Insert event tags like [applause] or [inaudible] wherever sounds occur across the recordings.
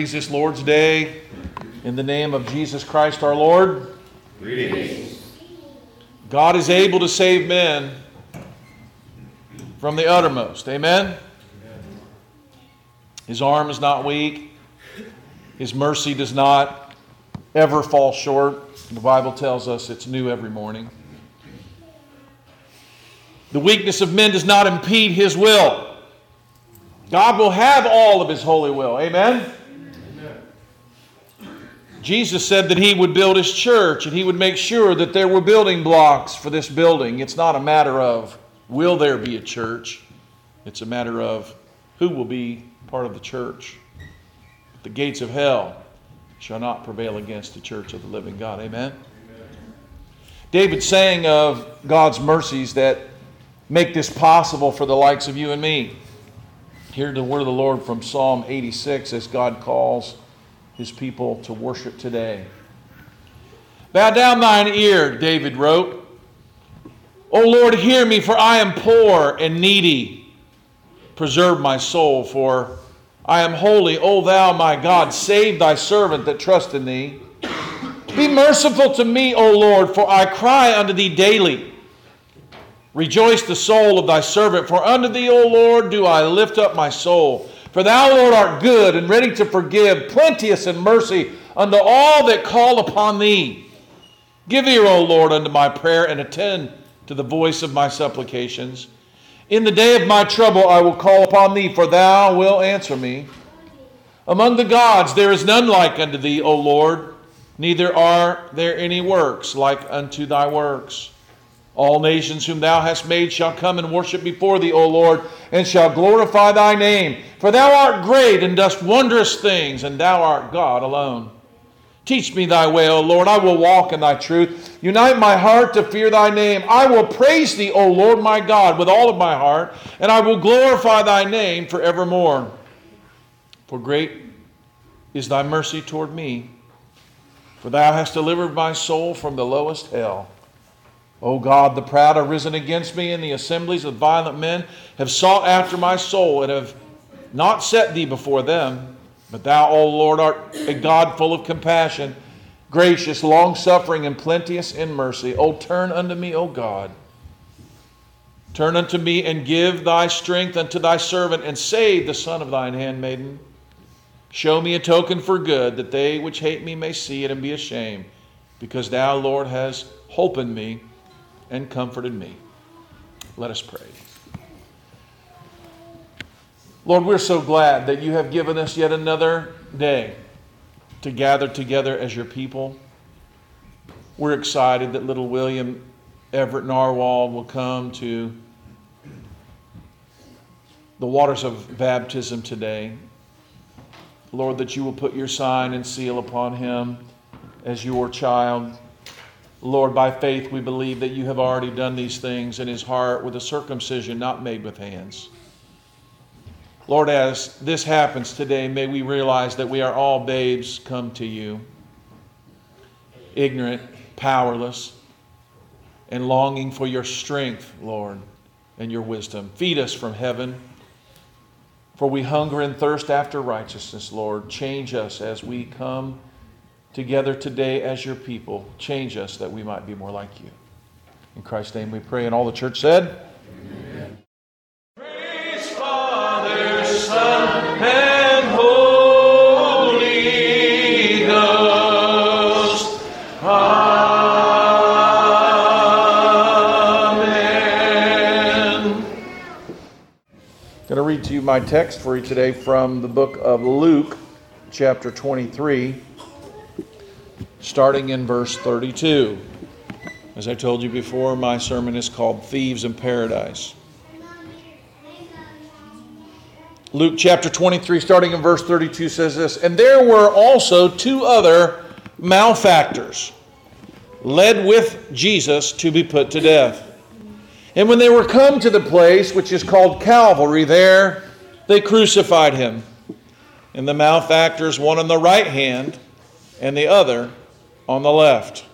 Greetings this Lord's Day in the name of Jesus Christ our Lord. Greetings. God is able to save men from the uttermost. Amen? His arm is not weak, His mercy does not ever fall short. The Bible tells us it's new every morning. The weakness of men does not impede His will. God will have all of His holy will. Amen? Jesus said that he would build his church and he would make sure that there were building blocks for this building. It's not a matter of will there be a church, it's a matter of who will be part of the church. The gates of hell shall not prevail against the church of the living God. Amen. David saying of God's mercies that make this possible for the likes of you and me. Hear the word of the Lord from Psalm 86 as God calls his people to worship today. Bow down thine ear, David wrote. O Lord, hear me, for I am poor and needy. Preserve my soul, for I am holy. O thou, my God, save thy servant that trust in thee. Be merciful to me, O Lord, for I cry unto thee daily. Rejoice the soul of thy servant, for unto thee, O Lord, do I lift up my soul. For thou, Lord, art good and ready to forgive, plenteous in mercy unto all that call upon thee. Give ear, O Lord, unto my prayer, and attend to the voice of my supplications. In the day of my trouble I will call upon thee, for thou wilt answer me. Among the gods there is none like unto thee, O Lord, neither are there any works like unto thy works. All nations whom thou hast made shall come and worship before thee, O Lord, and shall glorify thy name. For thou art great and dost wondrous things, and thou art God alone. Teach me thy way, O Lord. I will walk in thy truth. Unite my heart to fear thy name. I will praise thee, O Lord my God, with all of my heart, and I will glorify thy name forevermore. For great is thy mercy toward me, for thou hast delivered my soul from the lowest hell. O God, the proud are risen against me, and the assemblies of violent men have sought after my soul, and have not set thee before them. But thou, O Lord, art a God full of compassion, gracious, long suffering, and plenteous in mercy. O turn unto me, O God. Turn unto me and give thy strength unto thy servant, and save the son of thine handmaiden. Show me a token for good, that they which hate me may see it and be ashamed, because thou, Lord, hast hope in me and comforted me. Let us pray. Lord, we're so glad that you have given us yet another day to gather together as your people. We're excited that little William Everett Narwhal will come to the waters of baptism today. Lord, that you will put your sign and seal upon him as your child. Lord, by faith we believe that you have already done these things in his heart with a circumcision not made with hands. Lord, as this happens today, may we realize that we are all babes come to you, ignorant, powerless, and longing for your strength, Lord, and your wisdom. Feed us from heaven, for we hunger and thirst after righteousness, Lord. Change us as we come together today as your people. Change us that we might be more like you. In Christ's name we pray. And all the church said, Amen. Praise Father, Son, and Holy Ghost. Amen. I'm going to read to you my text for you today from the book of Luke, chapter 23 starting in verse 32. As I told you before, my sermon is called Thieves in Paradise. Luke chapter 23, starting in verse 32, says this And there were also two other malefactors led with Jesus to be put to death. And when they were come to the place which is called Calvary, there they crucified him. And the malefactors, one on the right hand and the other on the left.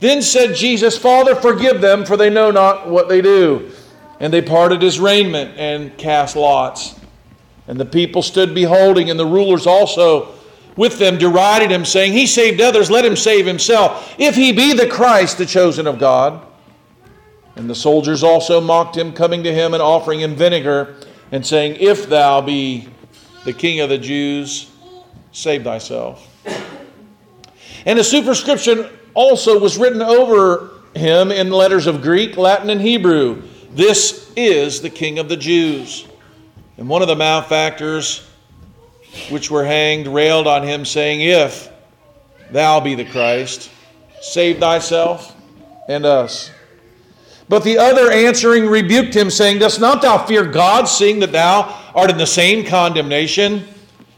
Then said Jesus, Father, forgive them, for they know not what they do. And they parted his raiment and cast lots. And the people stood beholding, and the rulers also with them derided him, saying, He saved others, let him save himself, if he be the Christ, the chosen of God. And the soldiers also mocked him, coming to him and offering him vinegar, and saying, If thou be the king of the Jews, save thyself. And a superscription also was written over him in letters of Greek, Latin, and Hebrew. This is the King of the Jews. And one of the malefactors which were hanged railed on him, saying, If thou be the Christ, save thyself and us. But the other answering rebuked him, saying, Dost not thou fear God, seeing that thou art in the same condemnation?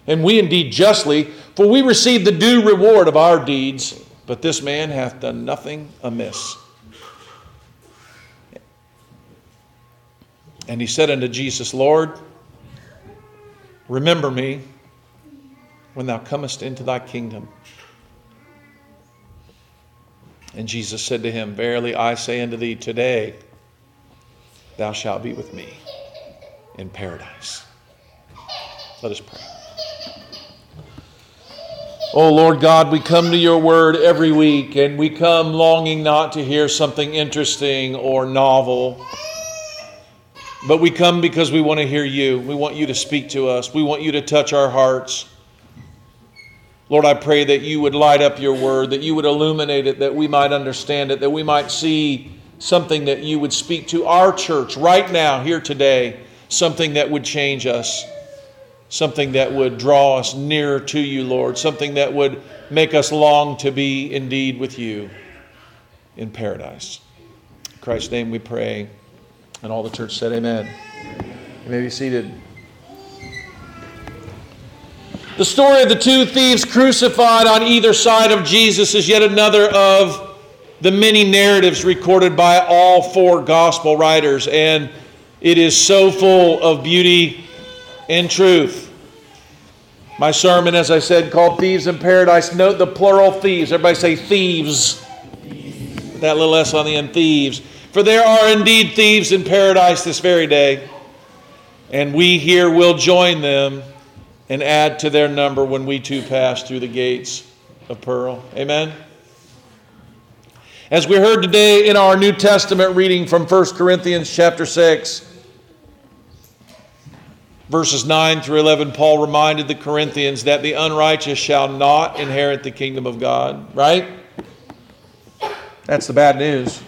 And we indeed justly, for we receive the due reward of our deeds, but this man hath done nothing amiss. And he said unto Jesus, Lord, remember me when thou comest into thy kingdom. And Jesus said to him, Verily I say unto thee, today thou shalt be with me in paradise. Let us pray. Oh Lord God, we come to your word every week and we come longing not to hear something interesting or novel, but we come because we want to hear you. We want you to speak to us, we want you to touch our hearts. Lord, I pray that you would light up your word, that you would illuminate it, that we might understand it, that we might see something that you would speak to our church right now, here today, something that would change us something that would draw us nearer to you, Lord, something that would make us long to be indeed with you in paradise. In Christ's name we pray. And all the church said, Amen. You may be seated. The story of the two thieves crucified on either side of Jesus is yet another of the many narratives recorded by all four gospel writers, and it is so full of beauty in truth. My sermon, as I said, called Thieves in Paradise. Note the plural thieves. Everybody say thieves. That little S on the end, thieves. For there are indeed thieves in paradise this very day, and we here will join them and add to their number when we too pass through the gates of pearl. Amen. As we heard today in our New Testament reading from 1 Corinthians chapter 6, verses 9 through 11, Paul reminded the Corinthians that the unrighteous shall not inherit the kingdom of God, right? That's the bad news.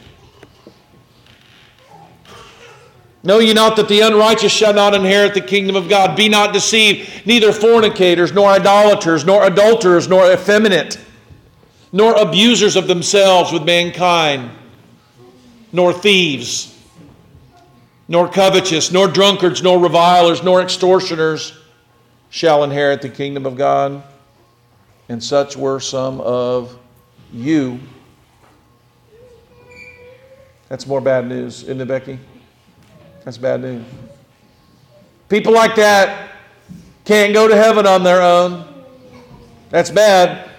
Know ye not that the unrighteous shall not inherit the kingdom of God? Be not deceived, neither fornicators, nor idolaters, nor adulterers, nor effeminate, nor abusers of themselves with mankind, nor thieves nor covetous, nor drunkards, nor revilers, nor extortioners shall inherit the kingdom of God. And such were some of you. That's more bad news, isn't it, Becky? That's bad news. People like that can't go to heaven on their own. That's bad.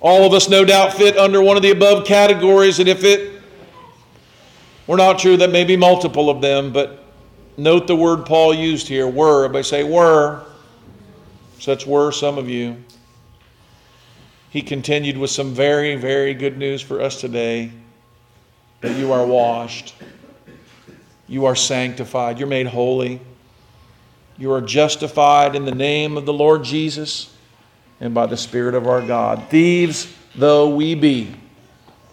All of us, no doubt, fit under one of the above categories, and if it we're not sure that maybe multiple of them, but note the word Paul used here were. Everybody say were. Such were some of you. he continued with some very, very good news for us today that you are washed, you are sanctified, you're made holy, you are justified in the name of the Lord Jesus and by the Spirit of our God. Thieves though we be,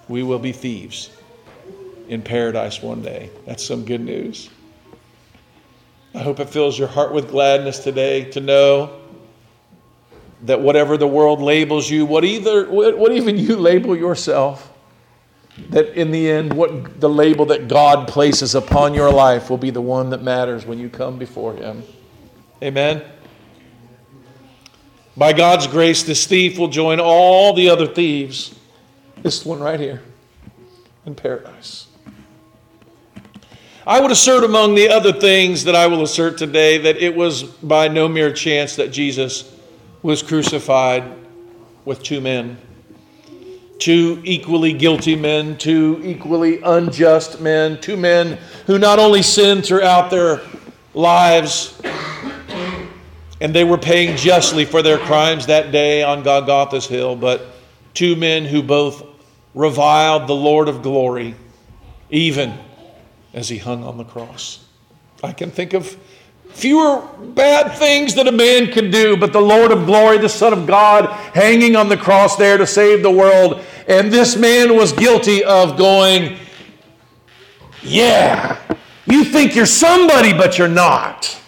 we will be thieves in paradise one day. That's some good news. I hope it fills your heart with gladness today to know that whatever the world labels you, what either what even you label yourself, that in the end, what the label that God places upon your life will be the one that matters when you come before Him. Amen. By God's grace, this thief will join all the other thieves. This one right here in paradise. I would assert among the other things that I will assert today that it was by no mere chance that Jesus was crucified with two men. Two equally guilty men, two equally unjust men, two men who not only sinned throughout their lives, and they were paying justly for their crimes that day on Golgotha's hill, but two men who both reviled the Lord of glory, even as he hung on the cross. I can think of fewer bad things that a man can do, but the Lord of glory, the Son of God, hanging on the cross there to save the world. And this man was guilty of going, Yeah, you think you're somebody, but you're not.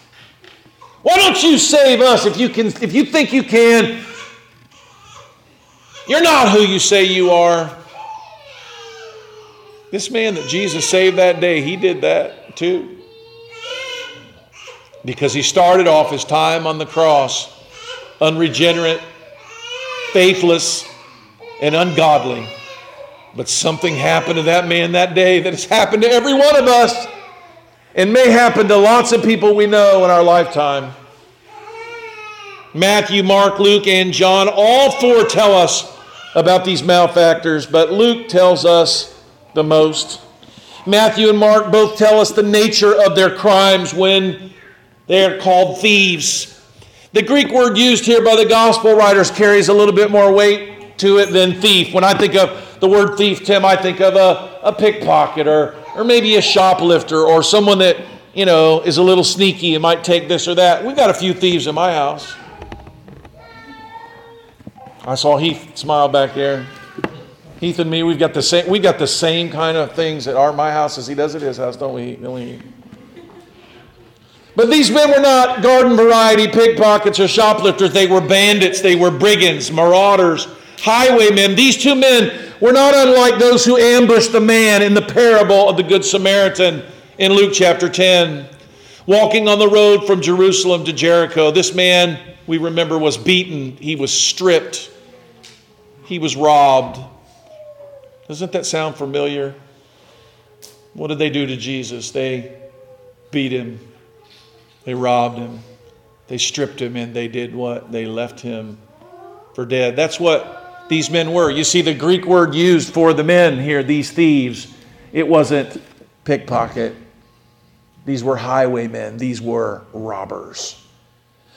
Why don't you save us if you can if you think you can? You're not who you say you are. This man that Jesus saved that day, he did that too because he started off his time on the cross unregenerate, faithless, and ungodly. But something happened to that man that day that has happened to every one of us and may happen to lots of people we know in our lifetime. Matthew, Mark, Luke, and John, all four tell us about these malefactors, but Luke tells us the most. Matthew and Mark both tell us the nature of their crimes when they are called thieves. The Greek word used here by the gospel writers carries a little bit more weight to it than thief. When I think of the word thief, Tim, I think of a, a pickpocket or, or maybe a shoplifter or someone that, you know, is a little sneaky and might take this or that. We've got a few thieves in my house. I saw Heath smile back there. Heath and me, we've got the same, we got the same kind of things at our my house as he does at his house, don't we? We? But these men were not garden variety pickpockets or shoplifters. They were bandits, they were brigands, marauders, highwaymen. These two men were not unlike those who ambushed the man in the parable of the Good Samaritan in Luke chapter 10. Walking on the road from Jerusalem to Jericho, this man, we remember, was beaten, he was stripped, he was robbed. Doesn't that sound familiar? What did they do to Jesus? They beat him, they robbed him. They stripped him and they did what? They left him for dead. That's what these men were. You see, the Greek word used for the men here, these thieves, it wasn't pickpocket. These were highwaymen. These were robbers.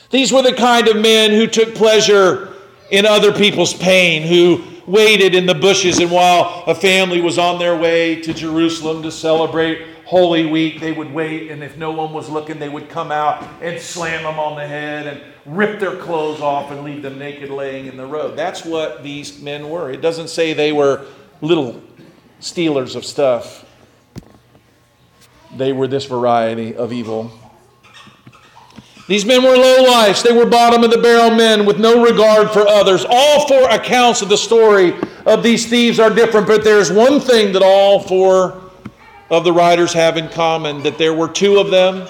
These were the kind of men who took pleasure in other people's pain, who waited in the bushes, and while a family was on their way to Jerusalem to celebrate Holy Week, they would wait, and if no one was looking, they would come out and slam them on the head and rip their clothes off and leave them naked laying in the road. That's what these men were. It doesn't say they were little stealers of stuff, they were this variety of evil. These men were low lifes. They were bottom of the barrel men with no regard for others. All four accounts of the story of these thieves are different, but there's one thing that all four of the writers have in common that there were two of them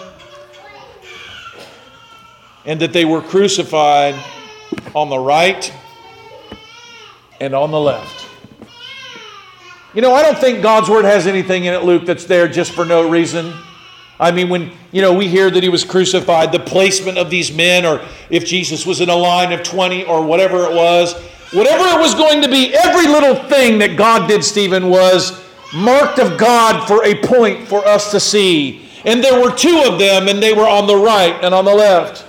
and that they were crucified on the right and on the left. You know, I don't think God's word has anything in it, Luke, that's there just for no reason. I mean, when, you know, we hear that he was crucified, the placement of these men, or if Jesus was in a line of 20 or whatever it was, whatever it was going to be, every little thing that God did, Stephen, was marked of God for a point for us to see. And there were two of them, and they were on the right and on the left.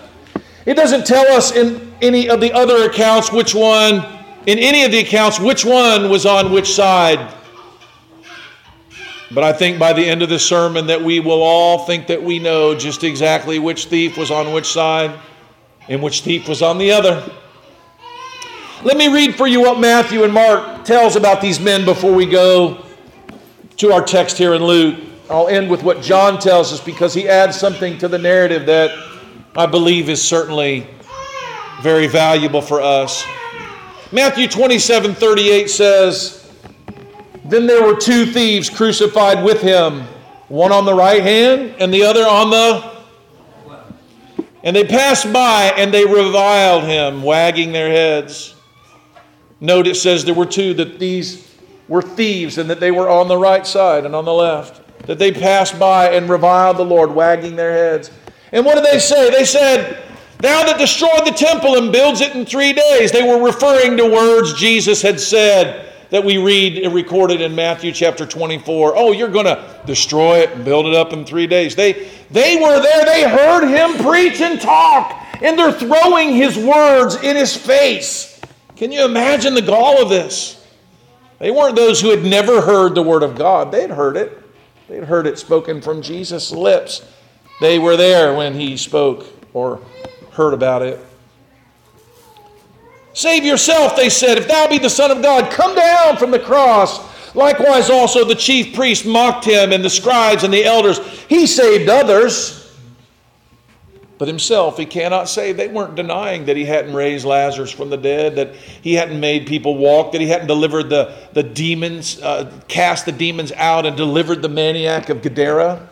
It doesn't tell us in any of the other accounts which one in any of the accounts which one was on which side. But I think by the end of the sermon that we will all think that we know just exactly which thief was on which side and which thief was on the other. Let me read for you what Matthew and Mark tells about these men before we go to our text here in Luke. I'll end with what John tells us because he adds something to the narrative that I believe is certainly very valuable for us. Matthew 27 38 says, Then there were two thieves crucified with him, one on the right hand and the other on the and they passed by and they reviled him, wagging their heads. Note it says there were two, that these were thieves and that they were on the right side and on the left. That they passed by and reviled the Lord, wagging their heads. And what did they say? They said, Thou that destroyed the temple and builds it in three days. They were referring to words Jesus had said that we read recorded in Matthew chapter 24. Oh, you're going to destroy it and build it up in three days. They, they were there. They heard him preach and talk, and they're throwing his words in his face. Can you imagine the gall of this? They weren't those who had never heard the word of God. They'd heard it. They'd heard it spoken from Jesus' lips. They were there when he spoke or heard about it. Save yourself, they said. If thou be the Son of God, come down from the cross. Likewise, also the chief priests mocked him, and the scribes and the elders. He saved others but himself he cannot save. They weren't denying that he hadn't raised Lazarus from the dead, that he hadn't made people walk, that he hadn't delivered the, the demons, uh, cast the demons out, and delivered the maniac of Gadara.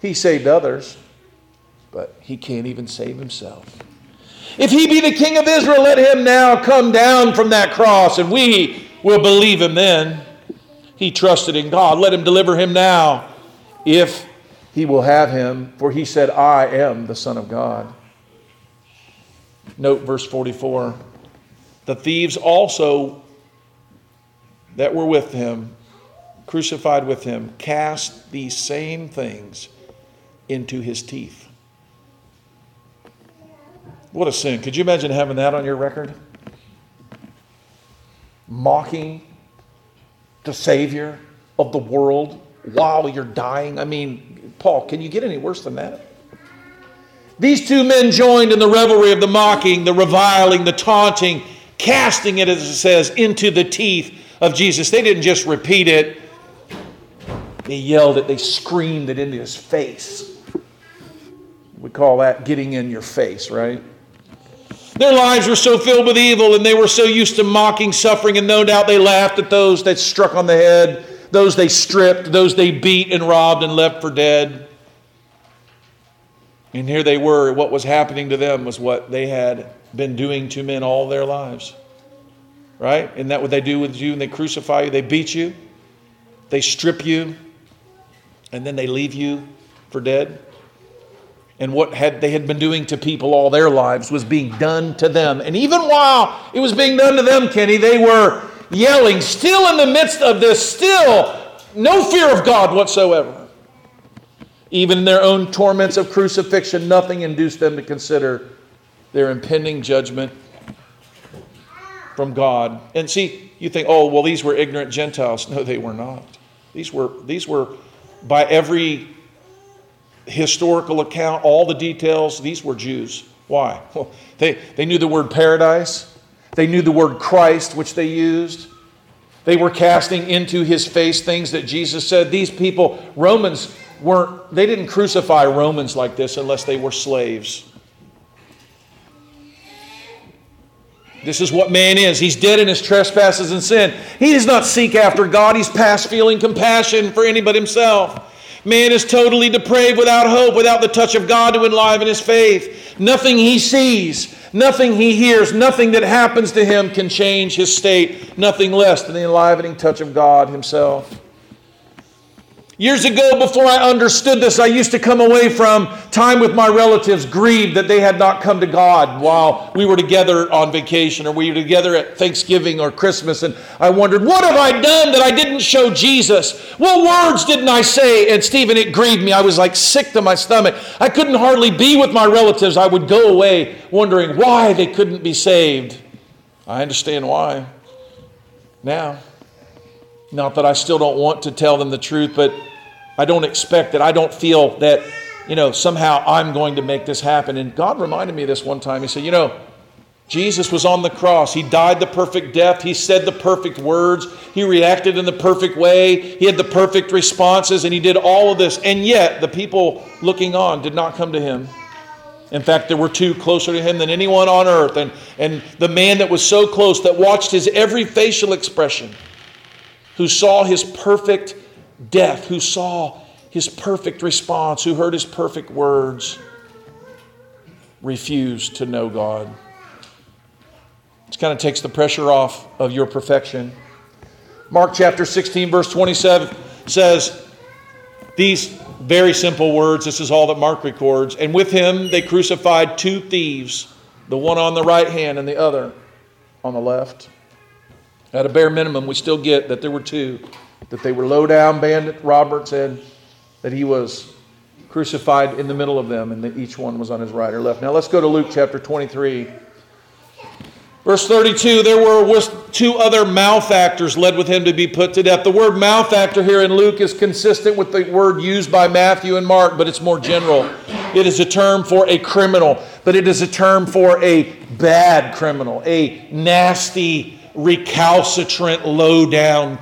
He saved others, but he can't even save himself. If he be the king of Israel, let him now come down from that cross, and we will believe him then. He trusted in God. Let him deliver him now if he will have him, for he said, I am the Son of God. Note verse 44. The thieves also that were with him, crucified with him, cast these same things into his teeth. What a sin. Could you imagine having that on your record? Mocking the Savior of the world while you're dying. I mean, Paul, can you get any worse than that? These two men joined in the revelry of the mocking, the reviling, the taunting, casting it, as it says, into the teeth of Jesus. They didn't just repeat it, they yelled it, they screamed it into his face. We call that getting in your face, right? Their lives were so filled with evil and they were so used to mocking suffering, and no doubt they laughed at those that struck on the head those they stripped, those they beat and robbed and left for dead. And here they were. What was happening to them was what they had been doing to men all their lives. Right? Isn't that what they do with you? And they crucify you, they beat you, they strip you, and then they leave you for dead. And what had, they had been doing to people all their lives was being done to them. And even while it was being done to them, Kenny, they were yelling, still in the midst of this, still no fear of God whatsoever. Even in their own torments of crucifixion, nothing induced them to consider their impending judgment from God. And see, you think, oh, well, these were ignorant Gentiles. [laughs] No, they were not. These were, these were by every historical account, all the details, these were Jews. Why? Well, they, they knew the word paradise. They knew the word Christ, which they used. They were casting into his face things that Jesus said. These people, Romans, weren't, they didn't crucify Romans like this unless they were slaves. This is what man is. He's dead in his trespasses and sin. He does not seek after God. He's past feeling compassion for any but himself. Man is totally depraved without hope, without the touch of God to enliven his faith. Nothing he sees, Nothing he hears, nothing that happens to him can change his state, nothing less than the enlivening touch of God himself. Years ago, before I understood this, I used to come away from time with my relatives grieved that they had not come to God while we were together on vacation or we were together at Thanksgiving or Christmas. And I wondered, what have I done that I didn't show Jesus? What words didn't I say? And Stephen, it grieved me. I was like sick to my stomach. I couldn't hardly be with my relatives. I would go away wondering why they couldn't be saved. I understand why now. Not that I still don't want to tell them the truth, but I don't expect that. I don't feel that, you know, somehow I'm going to make this happen. And God reminded me this one time. He said, You know, Jesus was on the cross. He died the perfect death. He said the perfect words. He reacted in the perfect way. He had the perfect responses, and he did all of this. And yet, the people looking on did not come to him. In fact, there were two closer to him than anyone on earth. And, and the man that was so close that watched his every facial expression, who saw his perfect death, who saw his perfect response, who heard his perfect words, refused to know God. It kind of takes the pressure off of your perfection. Mark chapter 16, verse 27 says these very simple words. This is all that Mark records. And with him they crucified two thieves, the one on the right hand and the other on the left. At a bare minimum, we still get that there were two, that they were low down bandit. Robert said that he was crucified in the middle of them and that each one was on his right or left. Now let's go to Luke chapter 23. Verse 32 there were two other malefactors led with him to be put to death. The word malefactor here in Luke is consistent with the word used by Matthew and Mark, but it's more general. It is a term for a criminal, but it is a term for a bad criminal, a nasty, recalcitrant, low down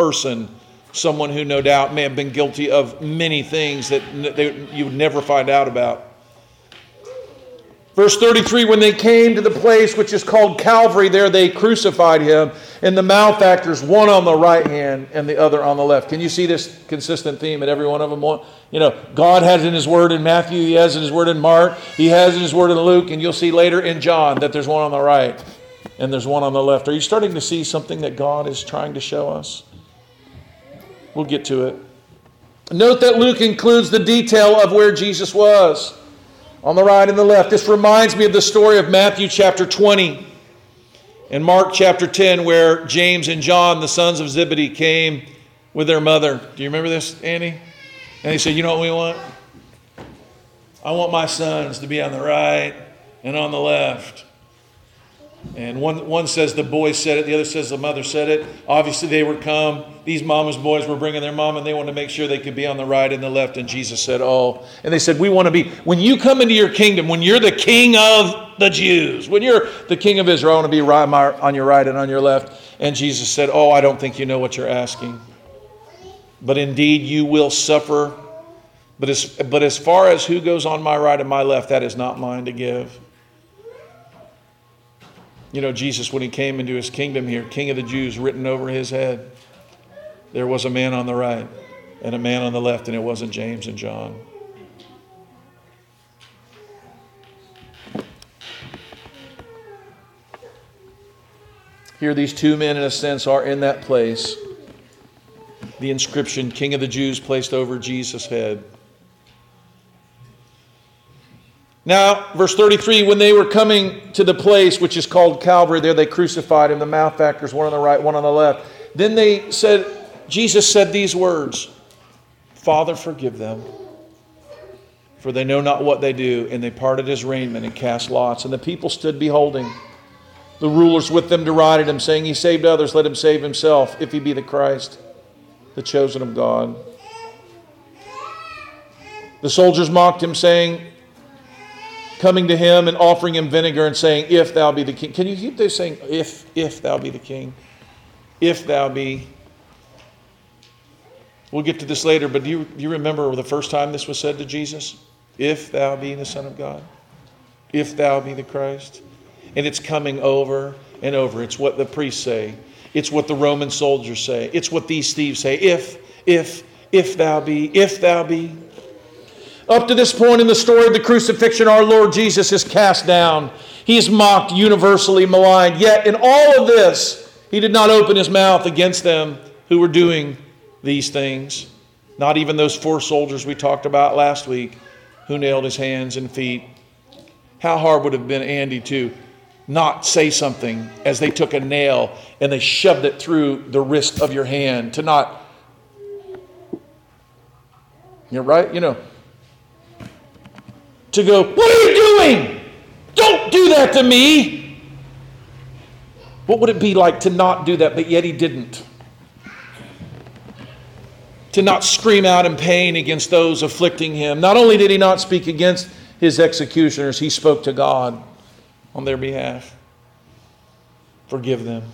person. Someone who no doubt may have been guilty of many things that you would never find out about. Verse 33 When they came to the place which is called Calvary, there they crucified him, and the malefactors, one on the right hand and the other on the left. Can you see this consistent theme at every one of them? You know, God has in His Word in Matthew, He has in His Word in Mark, He has in His Word in Luke, and you'll see later in John that there's one on the right and there's one on the left. Are you starting to see something that God is trying to show us? We'll get to it. Note that Luke includes the detail of where Jesus was on the right and the left. This reminds me of the story of Matthew chapter 20 and Mark chapter 10, where James and John, the sons of Zebedee, came with their mother. Do you remember this, Andy? And he said, You know what we want? I want my sons to be on the right and on the left. And one, one says the boy said it, the other says the mother said it. Obviously, they were come. These mama's boys were bringing their mom, and they wanted to make sure they could be on the right and the left. And Jesus said, Oh. And they said, We want to be, when you come into your kingdom, when you're the king of the Jews, when you're the king of Israel, I want to be right, on your right and on your left. And Jesus said, Oh, I don't think you know what you're asking. But indeed, you will suffer. But as, but as far as who goes on my right and my left, that is not mine to give. You know, Jesus, when he came into his kingdom here, King of the Jews, written over his head, there was a man on the right and a man on the left, and it wasn't James and John. Here, these two men, in a sense, are in that place. The inscription, King of the Jews, placed over Jesus' head. Now, verse 33 when they were coming to the place which is called Calvary, there they crucified him, the malefactors, one on the right, one on the left. Then they said, Jesus said these words Father, forgive them, for they know not what they do. And they parted his raiment and cast lots. And the people stood beholding. The rulers with them derided him, saying, He saved others, let him save himself, if he be the Christ, the chosen of God. The soldiers mocked him, saying, coming to him and offering him vinegar and saying, If thou be the king. Can you keep this saying, If, if thou be the king? If thou be. We'll get to this later, but do you, do you remember the first time this was said to Jesus? If thou be the Son of God, if thou be the Christ. And it's coming over and over. It's what the priests say, it's what the Roman soldiers say, it's what these thieves say. If, if, if thou be, if thou be. Up to this point in the story of the crucifixion, our Lord Jesus is cast down. He is mocked, universally maligned. Yet, in all of this, he did not open his mouth against them who were doing these things. Not even those four soldiers we talked about last week who nailed his hands and feet. How hard would have been, Andy, to not say something as they took a nail and they shoved it through the wrist of your hand, to not, you're right, you know, to go, What are you doing? Don't do that to me. What would it be like to not do that, but yet he didn't? To not scream out in pain against those afflicting him. Not only did he not speak against his executioners, he spoke to God on their behalf. Forgive them.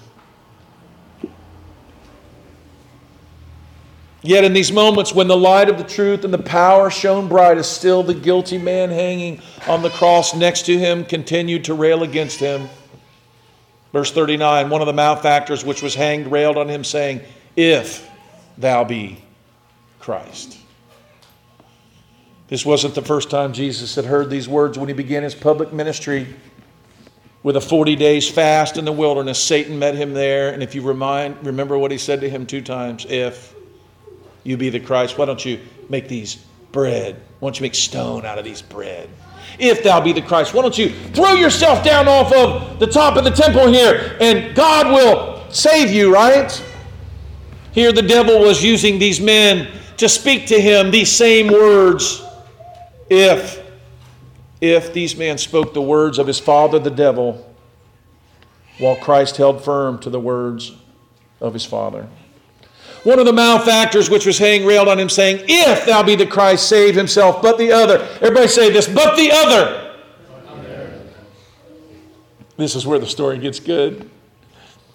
Yet, in these moments when the light of the truth and the power shone brightest, still the guilty man hanging on the cross next to him continued to rail against him. Verse 39 One of the malefactors which was hanged railed on him, saying, If thou be Christ. This wasn't the first time Jesus had heard these words when he began his public ministry. With a 40 days fast in the wilderness, Satan met him there. And if you remind, remember what he said to him two times if you be the Christ, why don't you make these bread? Why don't you make stone out of these bread? if thou be the Christ. Why don't you throw yourself down off of the top of the temple here and God will save you, right? Here the devil was using these men to speak to him these same words. If, if these men spoke the words of his father the devil, while Christ held firm to the words of his father. One of the malefactors which was hanging railed on him, saying, If thou be the Christ, save himself, but the other. Everybody say this, but the other. This is where the story gets good.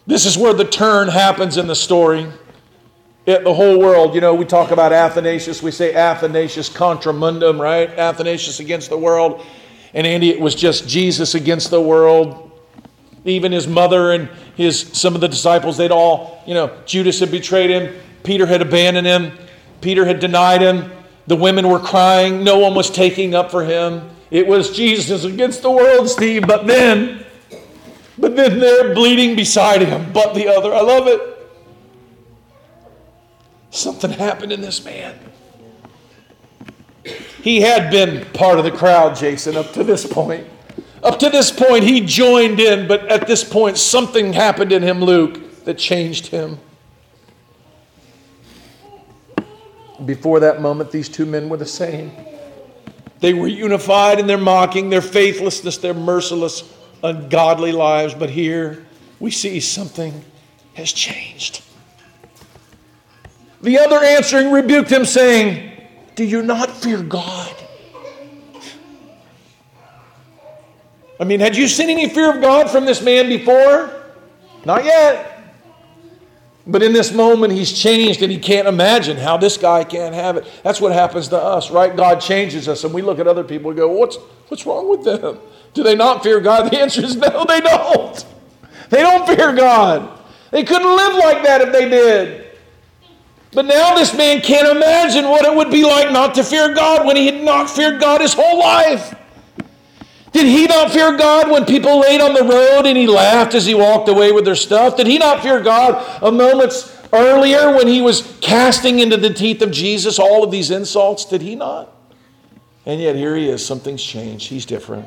This is where the turn happens in the story. It, the whole world, you know, we talk about Athanasius, we say Athanasius contra mundum, right? Athanasius against the world. And Andy, it was just Jesus against the world. Even his mother and his some of the disciples, they'd all, you know, Judas had betrayed him, Peter had abandoned him, Peter had denied him. The women were crying, no one was taking up for him. It was Jesus against the world, Steve, but then, but then they're bleeding beside him, but the other. I love it. Something happened in this man. He had been part of the crowd, Jason, up to this point. Up to this point, he joined in, but at this point, something happened in him, Luke, that changed him. Before that moment, these two men were the same. They were unified in their mocking, their faithlessness, their merciless, ungodly lives. But here we see something has changed. The other answering rebuked him, saying, Do you not fear God? I mean, had you seen any fear of God from this man before? Not yet. But in this moment, he's changed and he can't imagine how this guy can't have it. That's what happens to us, right? God changes us and we look at other people and go, what's, what's wrong with them? Do they not fear God? The answer is no, they don't. They don't fear God. They couldn't live like that if they did. But now this man can't imagine what it would be like not to fear God when he had not feared God his whole life. Did he not fear God when people laid on the road and he laughed as he walked away with their stuff? Did he not fear God a moments earlier when he was casting into the teeth of Jesus all of these insults? Did he not? And yet here he is. Something's changed. He's different.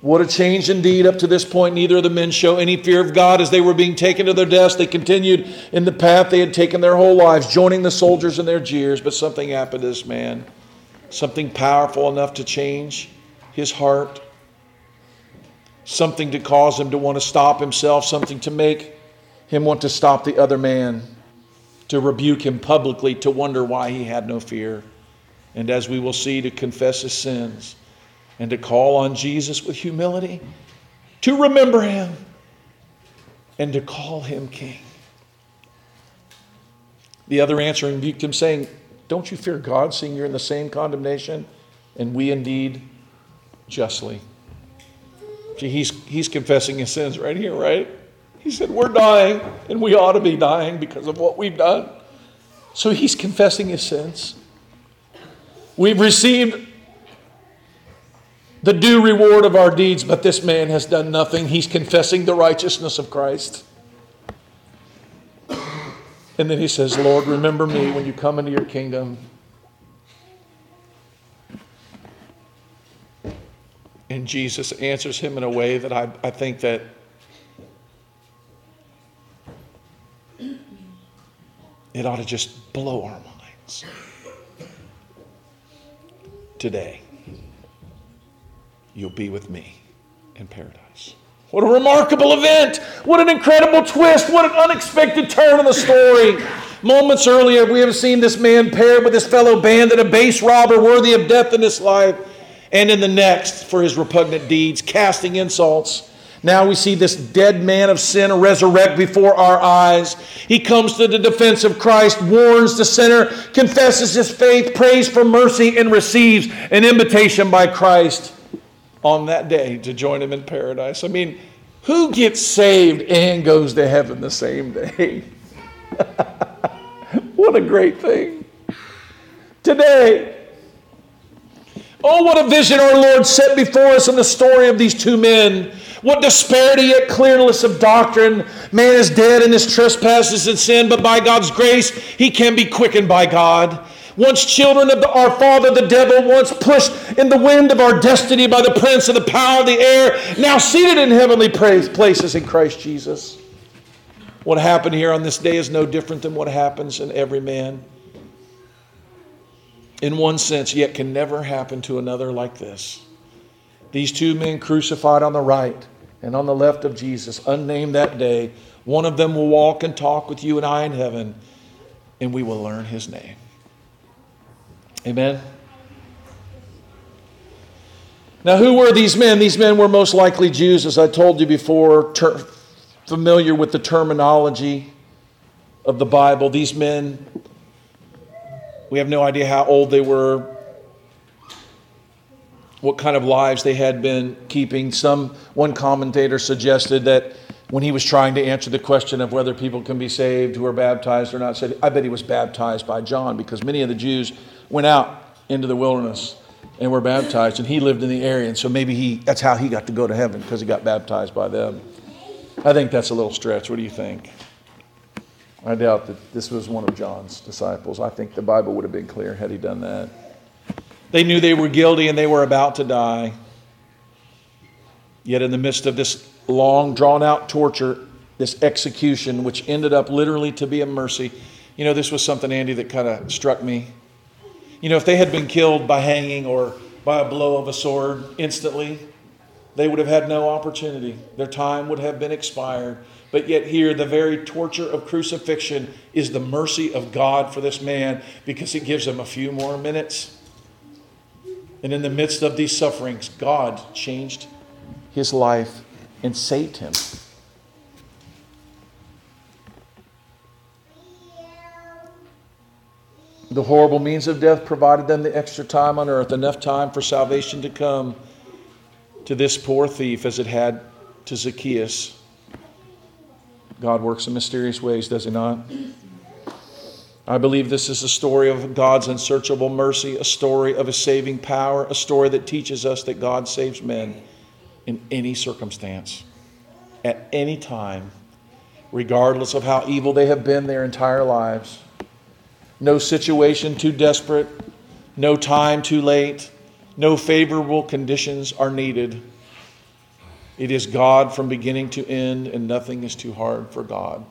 What a change indeed. Up to this point, neither of the men show any fear of God. As they were being taken to their deaths, they continued in the path they had taken their whole lives, joining the soldiers in their jeers. But something happened to this man something powerful enough to change his heart, something to cause him to want to stop himself, something to make him want to stop the other man, to rebuke him publicly, to wonder why he had no fear. And as we will see, to confess his sins and to call on Jesus with humility, to remember him and to call him king. The other answering rebuked him, saying, don't you fear God, seeing you're in the same condemnation? And we indeed justly. See, he's, he's confessing his sins right here, right? He said, We're dying, and we ought to be dying because of what we've done. So he's confessing his sins. We've received the due reward of our deeds, but this man has done nothing. He's confessing the righteousness of Christ. And then he says, Lord, remember me when you come into your kingdom. And Jesus answers him in a way that I, I think that it ought to just blow our minds. Today, you'll be with me in paradise. What a remarkable event! What an incredible twist! What an unexpected turn in the story! Moments earlier, we have seen this man paired with his fellow bandit, a base robber worthy of death in this life, and in the next for his repugnant deeds, casting insults. Now we see this dead man of sin resurrect before our eyes. He comes to the defense of Christ, warns the sinner, confesses his faith, prays for mercy, and receives an invitation by Christ on that day to join him in paradise. I mean, who gets saved and goes to heaven the same day? [laughs] what a great thing. Today, oh, what a vision our Lord set before us in the story of these two men. What disparity yet clearness of doctrine. Man is dead in his trespasses and sin, but by God's grace, he can be quickened by God. Once children of the, our father, the devil, once pushed in the wind of our destiny by the prince of the power of the air, now seated in heavenly places in Christ Jesus. What happened here on this day is no different than what happens in every man. In one sense, yet can never happen to another like this. These two men crucified on the right and on the left of Jesus, unnamed that day, one of them will walk and talk with you and I in heaven, and we will learn his name. Amen. Now, who were these men? These men were most likely Jews, as I told you before, ter- familiar with the terminology of the Bible. These men, we have no idea how old they were, what kind of lives they had been keeping. Some one commentator suggested that when he was trying to answer the question of whether people can be saved who are baptized or not, said, I bet he was baptized by John because many of the Jews went out into the wilderness and were baptized, and he lived in the area, and so maybe he that's how he got to go to heaven because he got baptized by them. I think that's a little stretch. What do you think? I doubt that this was one of John's disciples. I think the Bible would have been clear had he done that. They knew they were guilty and they were about to die. Yet, in the midst of this long, drawn out torture, this execution, which ended up literally to be a mercy, you know, this was something, Andy, that kind of struck me. You know, if they had been killed by hanging or by a blow of a sword instantly, they would have had no opportunity. Their time would have been expired. But yet, here, the very torture of crucifixion is the mercy of God for this man because it gives him a few more minutes. And in the midst of these sufferings, God changed his life and saved him. The horrible means of death provided them the extra time on earth, enough time for salvation to come to this poor thief as it had to Zacchaeus. God works in mysterious ways, does He not? I believe this is a story of God's unsearchable mercy, a story of His saving power, a story that teaches us that God saves men in any circumstance, at any time, regardless of how evil they have been their entire lives. No situation too desperate, no time too late, no favorable conditions are needed. It is God from beginning to end, and nothing is too hard for God.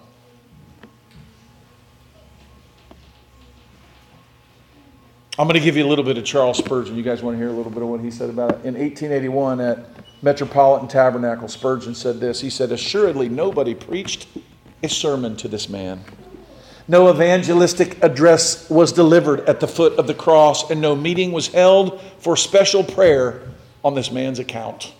I'm going to give you a little bit of Charles Spurgeon. You guys want to hear a little bit of what he said about it? In 1881 at Metropolitan Tabernacle, Spurgeon said this. He said, Assuredly, nobody preached a sermon to this man. No evangelistic address was delivered at the foot of the cross, and no meeting was held for special prayer on this man's account.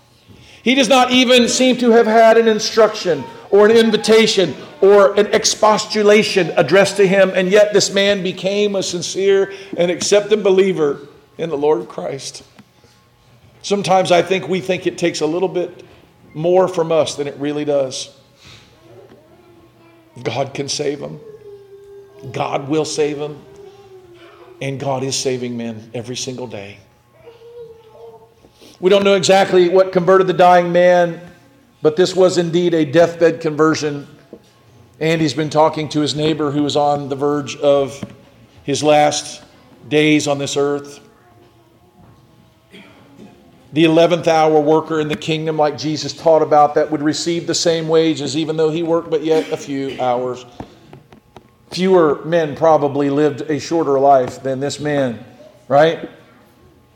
He does not even seem to have had an instruction or an invitation or an expostulation addressed to him, and yet this man became a sincere and accepted believer in the Lord Christ. Sometimes I think we think it takes a little bit more from us than it really does. God can save him. God will save them, and God is saving men every single day. We don't know exactly what converted the dying man, but this was indeed a deathbed conversion. And he's been talking to his neighbor who was on the verge of his last days on this earth. The 11th hour worker in the kingdom, like Jesus taught about, that would receive the same wages even though he worked but yet a few hours. Fewer men probably lived a shorter life than this man, right?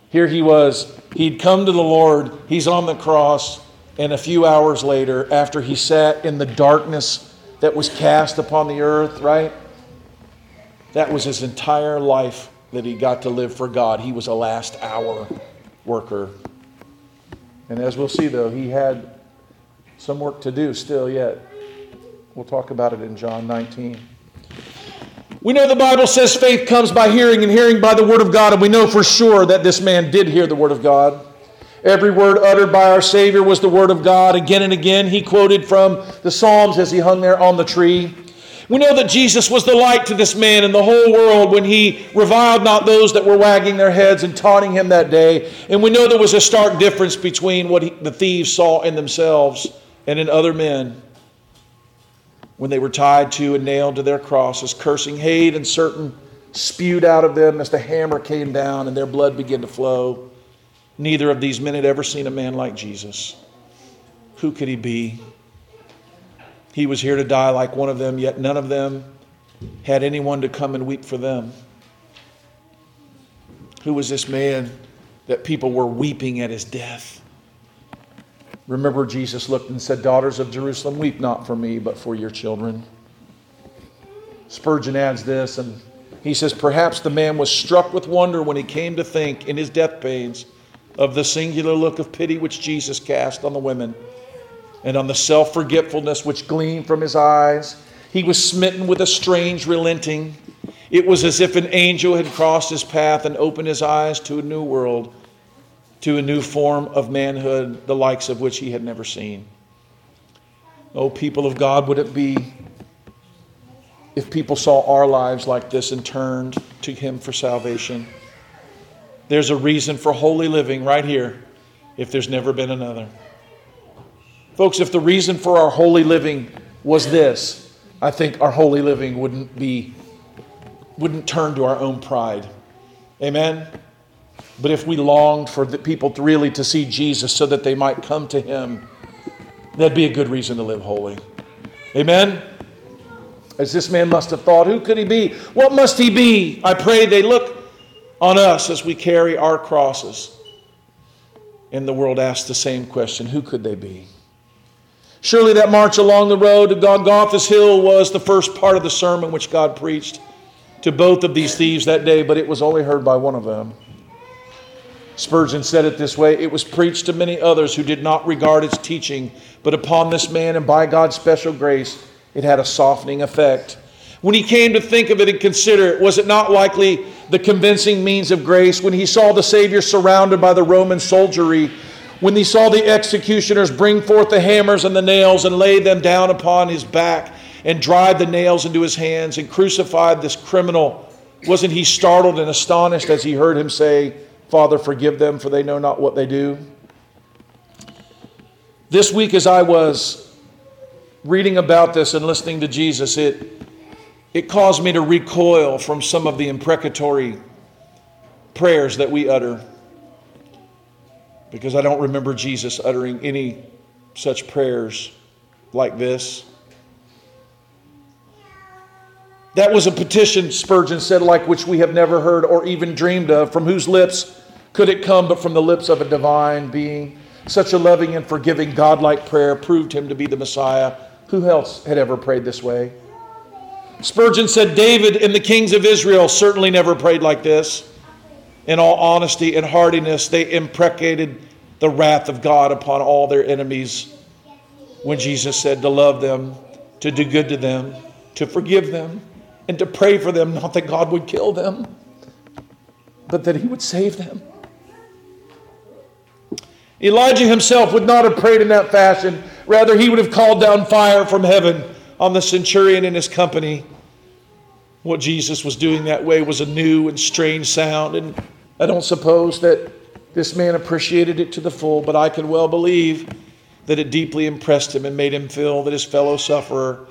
Here he was. He'd come to the Lord. He's on the cross. And a few hours later, after he sat in the darkness that was cast upon the earth, right? That was his entire life that he got to live for God. He was a last hour worker. And as we'll see, though, he had some work to do still yet. We'll talk about it in John 19. We know the Bible says faith comes by hearing, and hearing by the Word of God, and we know for sure that this man did hear the Word of God. Every word uttered by our Savior was the Word of God. Again and again, he quoted from the Psalms as he hung there on the tree. We know that Jesus was the light to this man and the whole world when he reviled not those that were wagging their heads and taunting him that day. And we know there was a stark difference between what he, the thieves saw in themselves and in other men when they were tied to and nailed to their crosses, cursing hate and certain spewed out of them as the hammer came down and their blood began to flow. Neither of these men had ever seen a man like Jesus. Who could he be? He was here to die like one of them, yet none of them had anyone to come and weep for them. Who was this man that people were weeping at his death? Remember, Jesus looked and said, Daughters of Jerusalem, weep not for me, but for your children. Spurgeon adds this, and he says, Perhaps the man was struck with wonder when he came to think in his death pains of the singular look of pity which Jesus cast on the women and on the self forgetfulness which gleamed from his eyes. He was smitten with a strange relenting. It was as if an angel had crossed his path and opened his eyes to a new world, to a new form of manhood, the likes of which he had never seen. Oh, people of God, would it be if people saw our lives like this and turned to Him for salvation? There's a reason for holy living right here if there's never been another. Folks, if the reason for our holy living was this, I think our holy living wouldn't be wouldn't turn to our own pride. Amen. But if we longed for the people to really to see Jesus so that they might come to him, that'd be a good reason to live holy. Amen. As this man must have thought, who could he be? What must he be? I pray they look on us as we carry our crosses. And the world asks the same question who could they be? Surely that march along the road to Golgotha's hill was the first part of the sermon which God preached to both of these thieves that day, but it was only heard by one of them. Spurgeon said it this way it was preached to many others who did not regard its teaching, but upon this man and by God's special grace, it had a softening effect. When he came to think of it and consider it, was it not likely the convincing means of grace when he saw the Savior surrounded by the Roman soldiery when he saw the executioners bring forth the hammers and the nails and lay them down upon his back and drive the nails into his hands and crucified this criminal, wasn't he startled and astonished as he heard him say, Father, forgive them, for they know not what they do? This week, as I was reading about this and listening to Jesus, it, it caused me to recoil from some of the imprecatory prayers that we utter because I don't remember Jesus uttering any such prayers like this. That was a petition, Spurgeon said, like which we have never heard or even dreamed of. From whose lips could it come but from the lips of a divine being? Such a loving and forgiving, godlike prayer proved him to be the Messiah. Who else had ever prayed this way? Spurgeon said, David and the kings of Israel certainly never prayed like this in all honesty and heartiness, they imprecated the wrath of God upon all their enemies when Jesus said to love them, to do good to them, to forgive them, and to pray for them, [laughs] not that God would kill them, but that He would save them. Elijah himself would not have prayed in that fashion. Rather, he would have called down fire from heaven on the centurion and his company. What Jesus was doing that way was a new and strange sound, and I don't suppose that this man appreciated it to the full, but I can well believe that it deeply impressed him and made him feel that his fellow sufferer,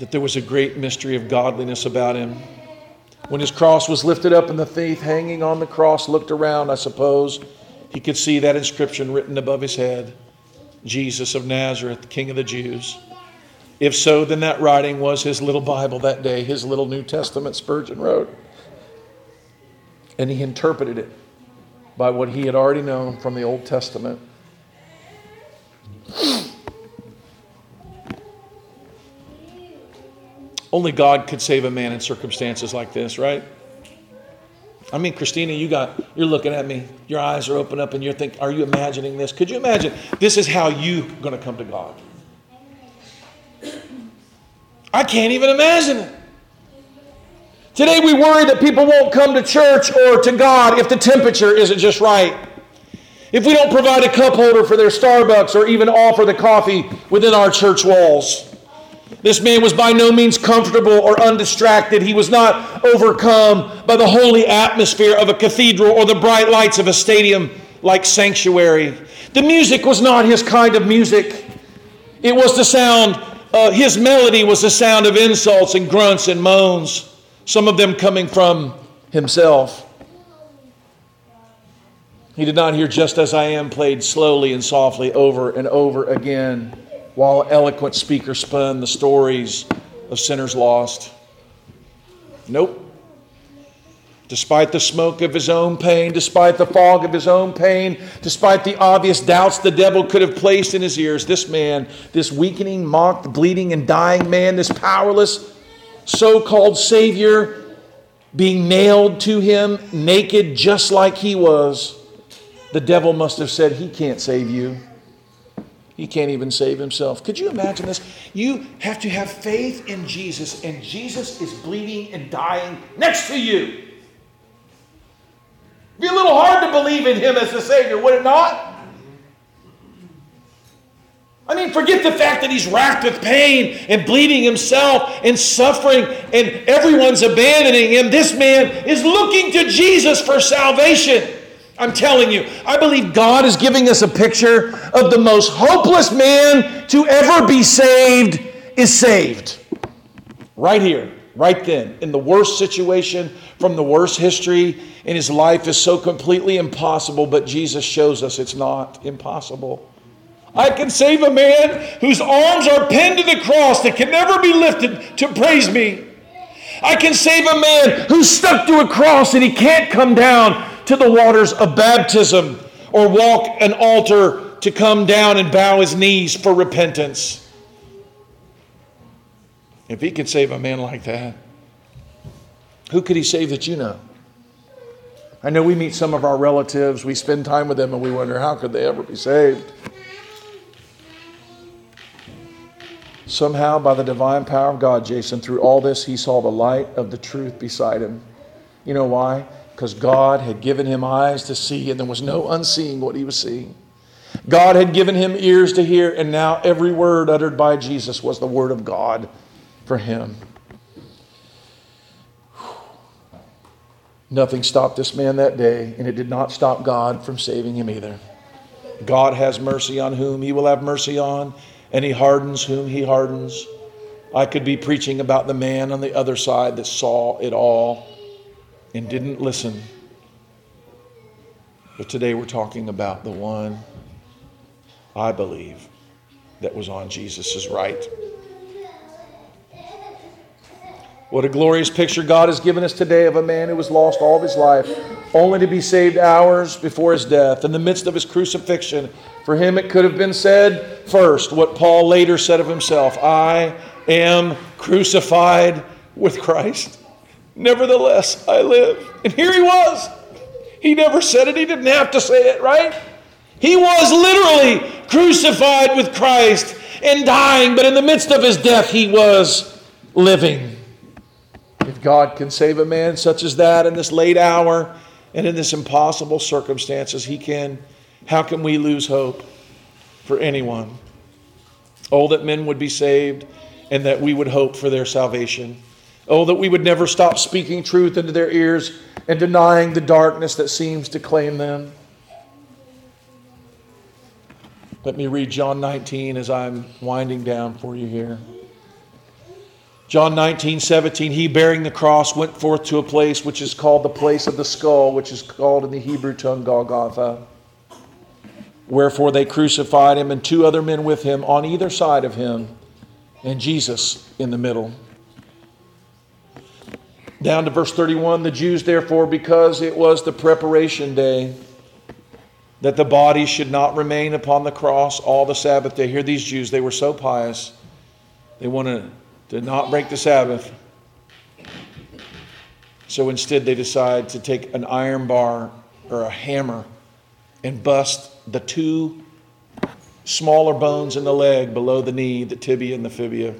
that there was a great mystery of godliness about him. When his cross was lifted up and the thief hanging on the cross looked around, I suppose he could see that inscription written above his head Jesus of Nazareth, King of the Jews. If so, then that writing was his little Bible that day, his little New Testament Spurgeon wrote. And he interpreted it by what he had already known from the Old Testament. Only God could save a man in circumstances like this, right? I mean, Christina, you got you're looking at me. Your eyes are open up and you're thinking, are you imagining this? Could you imagine this is how you going to come to God? I can't even imagine it. Today we worry that people won't come to church or to God if the temperature isn't just right. If we don't provide a cup holder for their Starbucks or even offer the coffee within our church walls. This man was by no means comfortable or undistracted. He was not overcome by the holy atmosphere of a cathedral or the bright lights of a stadium like sanctuary. The music was not his kind of music. It was the sound, uh, his melody was the sound of insults and grunts and moans, some of them coming from himself. He did not hear Just As I Am played slowly and softly over and over again while eloquent speakers spun the stories of sinners lost. Nope. Despite the smoke of his own pain, despite the fog of his own pain, despite the obvious doubts the devil could have placed in his ears, this man, this weakening, mocked, bleeding, and dying man, this powerless so called Savior, being nailed to him naked just like he was, the devil must have said, He can't save you. He can't even save himself. Could you imagine this? You have to have faith in Jesus, and Jesus is bleeding and dying next to you. It'd be a little hard to believe in him as the Savior, would it not? I mean, forget the fact that he's racked with pain and bleeding himself and suffering, and everyone's abandoning him. This man is looking to Jesus for salvation. I'm telling you, I believe God is giving us a picture of the most hopeless man to ever be saved is saved. Right here, right then, in the worst situation from the worst history in his life is so completely impossible, but Jesus shows us it's not impossible. I can save a man whose arms are pinned to the cross that can never be lifted to praise me. I can save a man who's stuck to a cross and he can't come down to the waters of baptism or walk an altar to come down and bow his knees for repentance. If he could save a man like that, who could he save that you know? I know we meet some of our relatives, we spend time with them, and we wonder how could they ever be saved? Somehow, by the divine power of God, Jason, through all this, he saw the light of the truth beside him. You know why? Because God had given him eyes to see, and there was no unseeing what he was seeing. God had given him ears to hear, and now every word uttered by Jesus was the word of God for him. Nothing stopped this man that day, and it did not stop God from saving him either. God has mercy on whom he will have mercy on, and he hardens whom he hardens. I could be preaching about the man on the other side that saw it all and didn't listen. But today we're talking about the one I believe that was on Jesus' right. What a glorious picture God has given us today of a man who was lost all of his life, only to be saved hours before his death. In the midst of his crucifixion, for him it could have been said first what Paul later said of himself I am crucified with Christ. Nevertheless, I live. And here he was. He never said it, he didn't have to say it, right? He was literally crucified with Christ and dying, but in the midst of his death, he was living. If God can save a man such as that in this late hour and in this impossible circumstances, he can. How can we lose hope for anyone? Oh, that men would be saved and that we would hope for their salvation. Oh, that we would never stop speaking truth into their ears and denying the darkness that seems to claim them. Let me read John 19 as I'm winding down for you here. John 19, 17, he bearing the cross went forth to a place which is called the place of the skull, which is called in the Hebrew tongue Golgotha. Wherefore they crucified him and two other men with him on either side of him, and Jesus in the middle. Down to verse 31 the Jews, therefore, because it was the preparation day, that the body should not remain upon the cross all the Sabbath day. Here, these Jews, they were so pious, they wanted to not break the Sabbath. So instead, they decide to take an iron bar or a hammer and bust the two smaller bones in the leg below the knee, the tibia and the fibia.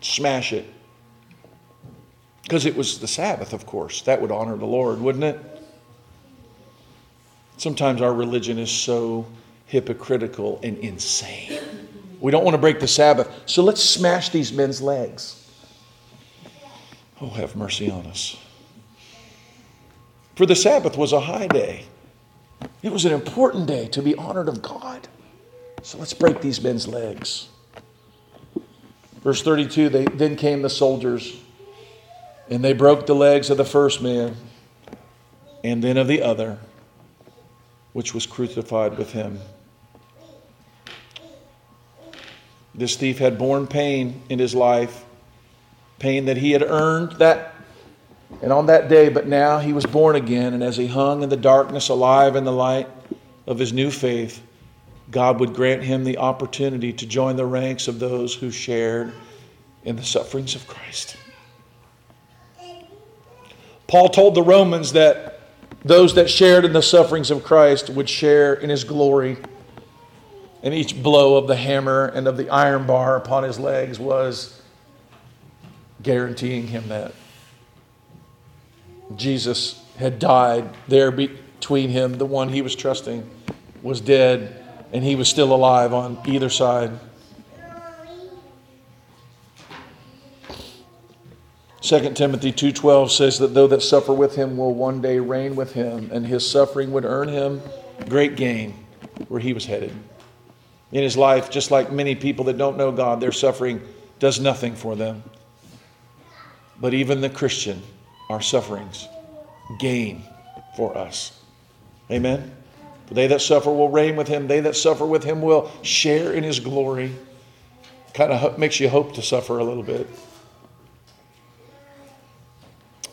Smash it. Because it was the Sabbath, of course. That would honor the Lord, wouldn't it? Sometimes our religion is so hypocritical and insane. We don't want to break the Sabbath, so let's smash these men's legs. Oh, have mercy on us. For the Sabbath was a high day, it was an important day to be honored of God. So let's break these men's legs. Verse 32 they, Then came the soldiers, and they broke the legs of the first man, and then of the other which was crucified with him. This thief had borne pain in his life, pain that he had earned that and on that day, but now he was born again, and as he hung in the darkness, alive in the light of his new faith, God would grant him the opportunity to join the ranks of those who shared in the sufferings of Christ. Paul told the Romans that those that shared in the sufferings of Christ would share in his glory. And each blow of the hammer and of the iron bar upon his legs was guaranteeing him that. Jesus had died there between him, the one he was trusting was dead, and he was still alive on either side. 2 Timothy 2:12 says that though that suffer with him will one day reign with him and his suffering would earn him great gain where he was headed. In his life just like many people that don't know God their suffering does nothing for them. But even the Christian our sufferings gain for us. Amen. For they that suffer will reign with him they that suffer with him will share in his glory. Kind of makes you hope to suffer a little bit.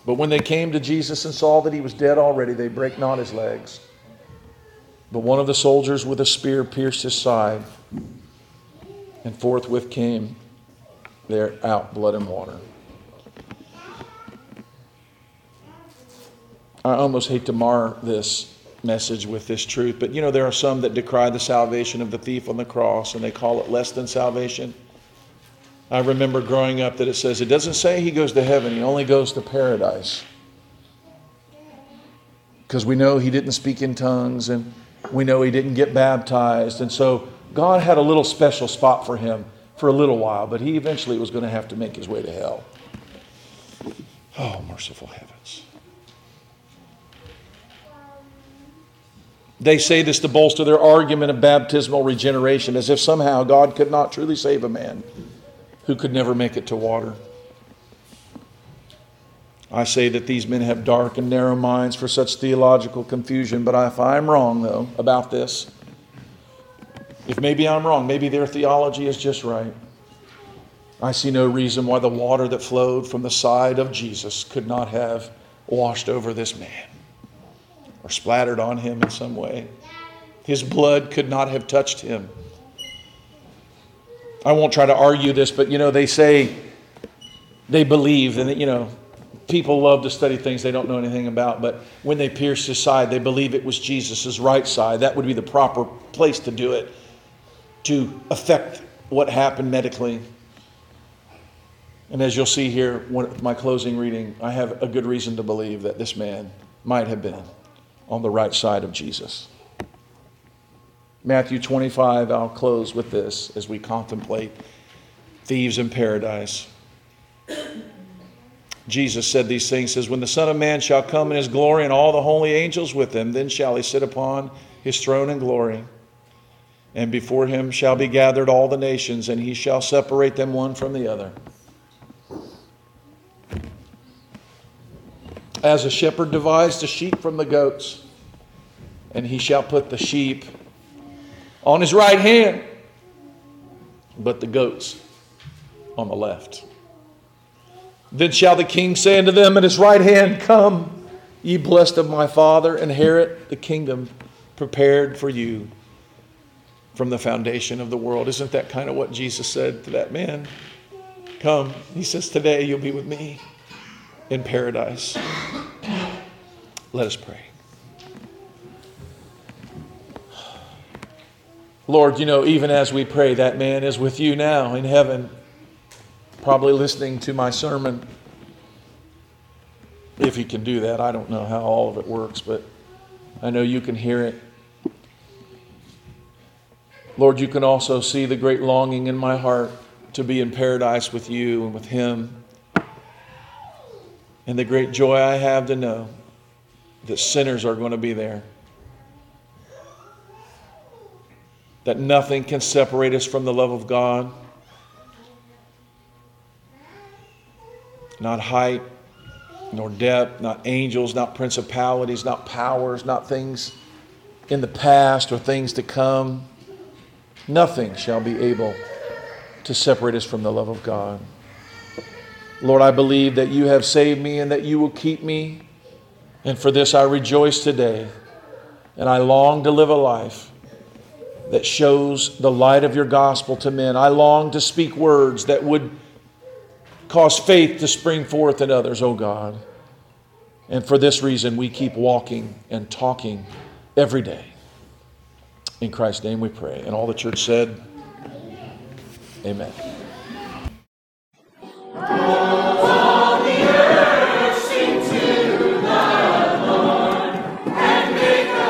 But when they came to Jesus and saw that he was dead already, they brake not his legs. But one of the soldiers with a spear pierced his side, and forthwith came there out blood and water. I almost hate to mar this message with this truth, but you know, there are some that decry the salvation of the thief on the cross and they call it less than salvation. I remember growing up that it says it doesn't say he goes to heaven, he only goes to paradise. Because we know he didn't speak in tongues and we know he didn't get baptized. And so God had a little special spot for him for a little while, but he eventually was going to have to make his way to hell. Oh, merciful heavens. They say this to bolster their argument of baptismal regeneration, as if somehow God could not truly save a man who could never make it to water. I say that these men have dark and narrow minds for such theological confusion, but if I'm wrong, though, about this, if maybe I'm wrong, maybe their theology is just right, I see no reason why the water that flowed from the side of Jesus could not have washed over this man or splattered on him in some way. His blood could not have touched him. I won't try to argue this, but you know, they say they believe, and you know, people love to study things they don't know anything about, but when they pierced his side, they believe it was Jesus' right side. That would be the proper place to do it to affect what happened medically. And as you'll see here, my closing reading, I have a good reason to believe that this man might have been on the right side of Jesus. Matthew 25, I'll close with this as we contemplate thieves in paradise. Jesus said these things, says, When the Son of Man shall come in his glory and all the holy angels with him, then shall he sit upon his throne in glory. And before him shall be gathered all the nations, and he shall separate them one from the other. As a shepherd divides the sheep from the goats, and he shall put the sheep on his right hand, but the goats on the left. Then shall the king say unto them at his right hand, Come, ye blessed of my Father, inherit the kingdom prepared for you from the foundation of the world. Isn't that kind of what Jesus said to that man? Come, he says, today you'll be with me in paradise. Let us pray. Lord, you know, even as we pray, that man is with you now in heaven, probably listening to my sermon. If he can do that, I don't know how all of it works, but I know you can hear it. Lord, you can also see the great longing in my heart to be in paradise with you and with him. And the great joy I have to know that sinners are going to be there. That nothing can separate us from the love of God. Not height, nor depth, not angels, not principalities, not powers, not things in the past or things to come. Nothing shall be able to separate us from the love of God. Lord, I believe that you have saved me and that you will keep me. And for this I rejoice today. And I long to live a life that shows the light of your gospel to men. I long to speak words that would cause faith to spring forth in others, O oh God. And for this reason, we keep walking and talking every day. In Christ's name we pray. And all the church said, Amen.